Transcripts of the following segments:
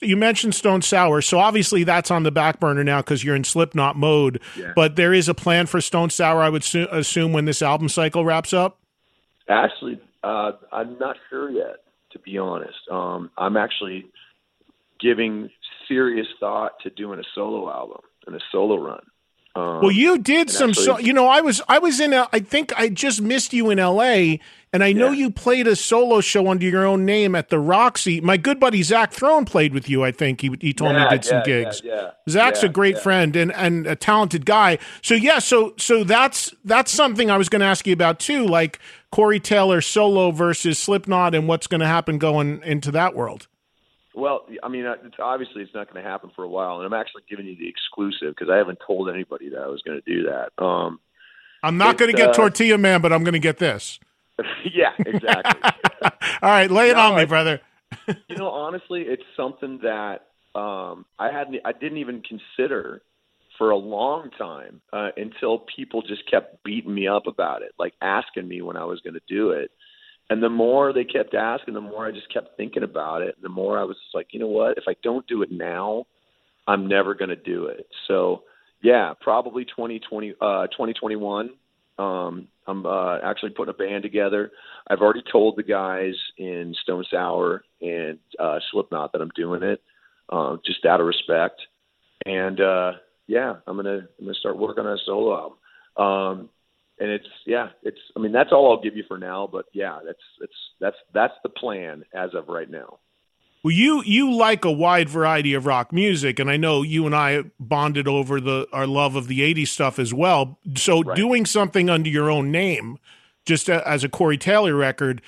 you mentioned Stone Sour, so obviously that's on the back burner now because you're in Slipknot mode. Yeah. But there is a plan for Stone Sour, I would su- assume, when this album cycle wraps up. Actually, uh, I'm not sure yet, to be honest. Um, I'm actually giving serious thought to doing a solo album and a solo run. Um, Well, you did some. actually- so, you know, I was I was in. A, I think I just missed you in L.A. And I know Yeah. you played a solo show under your own name at the Roxy. My good buddy Zach Throne played with you. I think he he told me he did some gigs. Yeah, yeah. Zach's Yeah, a great yeah. friend and, and a talented guy. So yeah, so so that's that's something I was going to ask you about too, like Corey Taylor solo versus Slipknot and what's going to happen going into that world. Well, I mean, uh, it's, obviously it's not going to happen for a while, and I'm actually giving you the exclusive because I haven't told anybody that I was going to do that. Um, I'm not going to get uh, Tortilla Man, but I'm going to get this. yeah, exactly. All right, lay it No, on me, I- brother. you know, honestly, it's something that um, I hadn't, I didn't even consider for a long time uh, until people just kept beating me up about it, like asking me when I was going to do it. And the more they kept asking, the more I just kept thinking about it. The more I was just like, you know what? If I don't do it now, I'm never going to do it. So, yeah, probably 2020, uh, 2021. Um, I'm uh, actually putting a band together. I've already told the guys in Stone Sour and uh, Slipknot that I'm doing it, uh, just out of respect. And uh, yeah, I'm gonna I'm gonna start working on a solo album. Um, and it's yeah, it's I mean that's all I'll give you for now. But yeah, that's that's that's that's the plan as of right now. Well, you you like a wide variety of rock music, and I know you and I bonded over the our love of the '80s stuff as well. So, Right. doing something under your own name, just a, as a Corey Taylor record,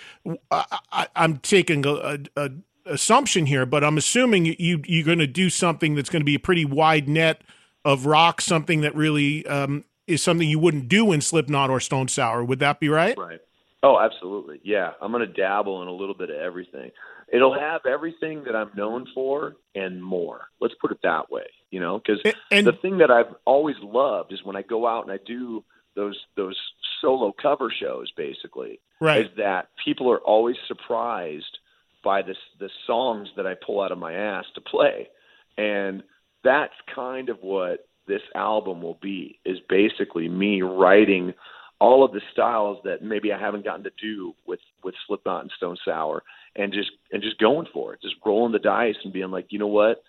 I, I, I'm taking a, a, a assumption here, but I'm assuming you you're going to do something that's going to be a pretty wide net of rock, something that really um, is something you wouldn't do in Slipknot or Stone Sour. Would that be right? Right. Oh, absolutely. Yeah, I'm going to dabble in a little bit of everything. It'll have everything that I'm known for and more. Let's put it that way, you know, because the thing that I've always loved is when I go out and I do those those solo cover shows basically right, is that people are always surprised by this the songs that I pull out of my ass to play. And that's kind of what this album will be is basically me writing all of the styles that maybe I haven't gotten to do with with Slipknot and Stone Sour and just and just going for it, just rolling the dice and being like, you know what,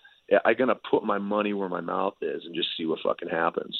I'm gonna put my money where my mouth is and just see what fucking happens.